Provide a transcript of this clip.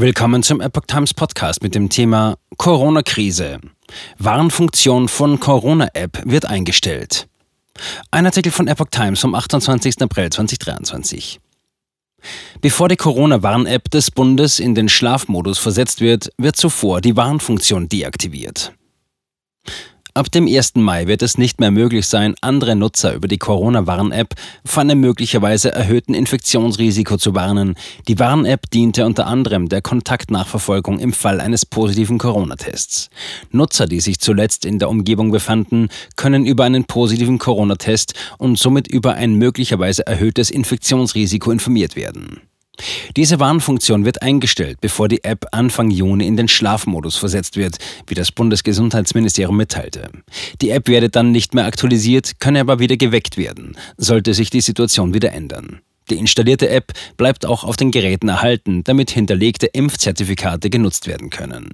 Willkommen zum Epoch Times Podcast mit dem Thema Corona-Krise. Warnfunktion von Corona-App wird eingestellt. Ein Artikel von Epoch Times vom 28. April 2023. Bevor die Corona-Warn-App des Bundes in den Schlafmodus versetzt wird, wird zuvor die Warnfunktion deaktiviert. Ab dem 1. Mai wird es nicht mehr möglich sein, andere Nutzer über die Corona-Warn-App vor einem möglicherweise erhöhten Infektionsrisiko zu warnen. Die Warn-App diente unter anderem der Kontaktnachverfolgung im Fall eines positiven Corona-Tests. Nutzer, die sich zuletzt in der Umgebung befanden, können über einen positiven Corona-Test und somit über ein möglicherweise erhöhtes Infektionsrisiko informiert werden. Diese Warnfunktion wird eingestellt, bevor die App Anfang Juni in den Schlafmodus versetzt wird, wie das Bundesgesundheitsministerium mitteilte. Die App werde dann nicht mehr aktualisiert, könne aber wieder geweckt werden, sollte sich die Situation wieder ändern. Die installierte App bleibt auch auf den Geräten erhalten, damit hinterlegte Impfzertifikate genutzt werden können.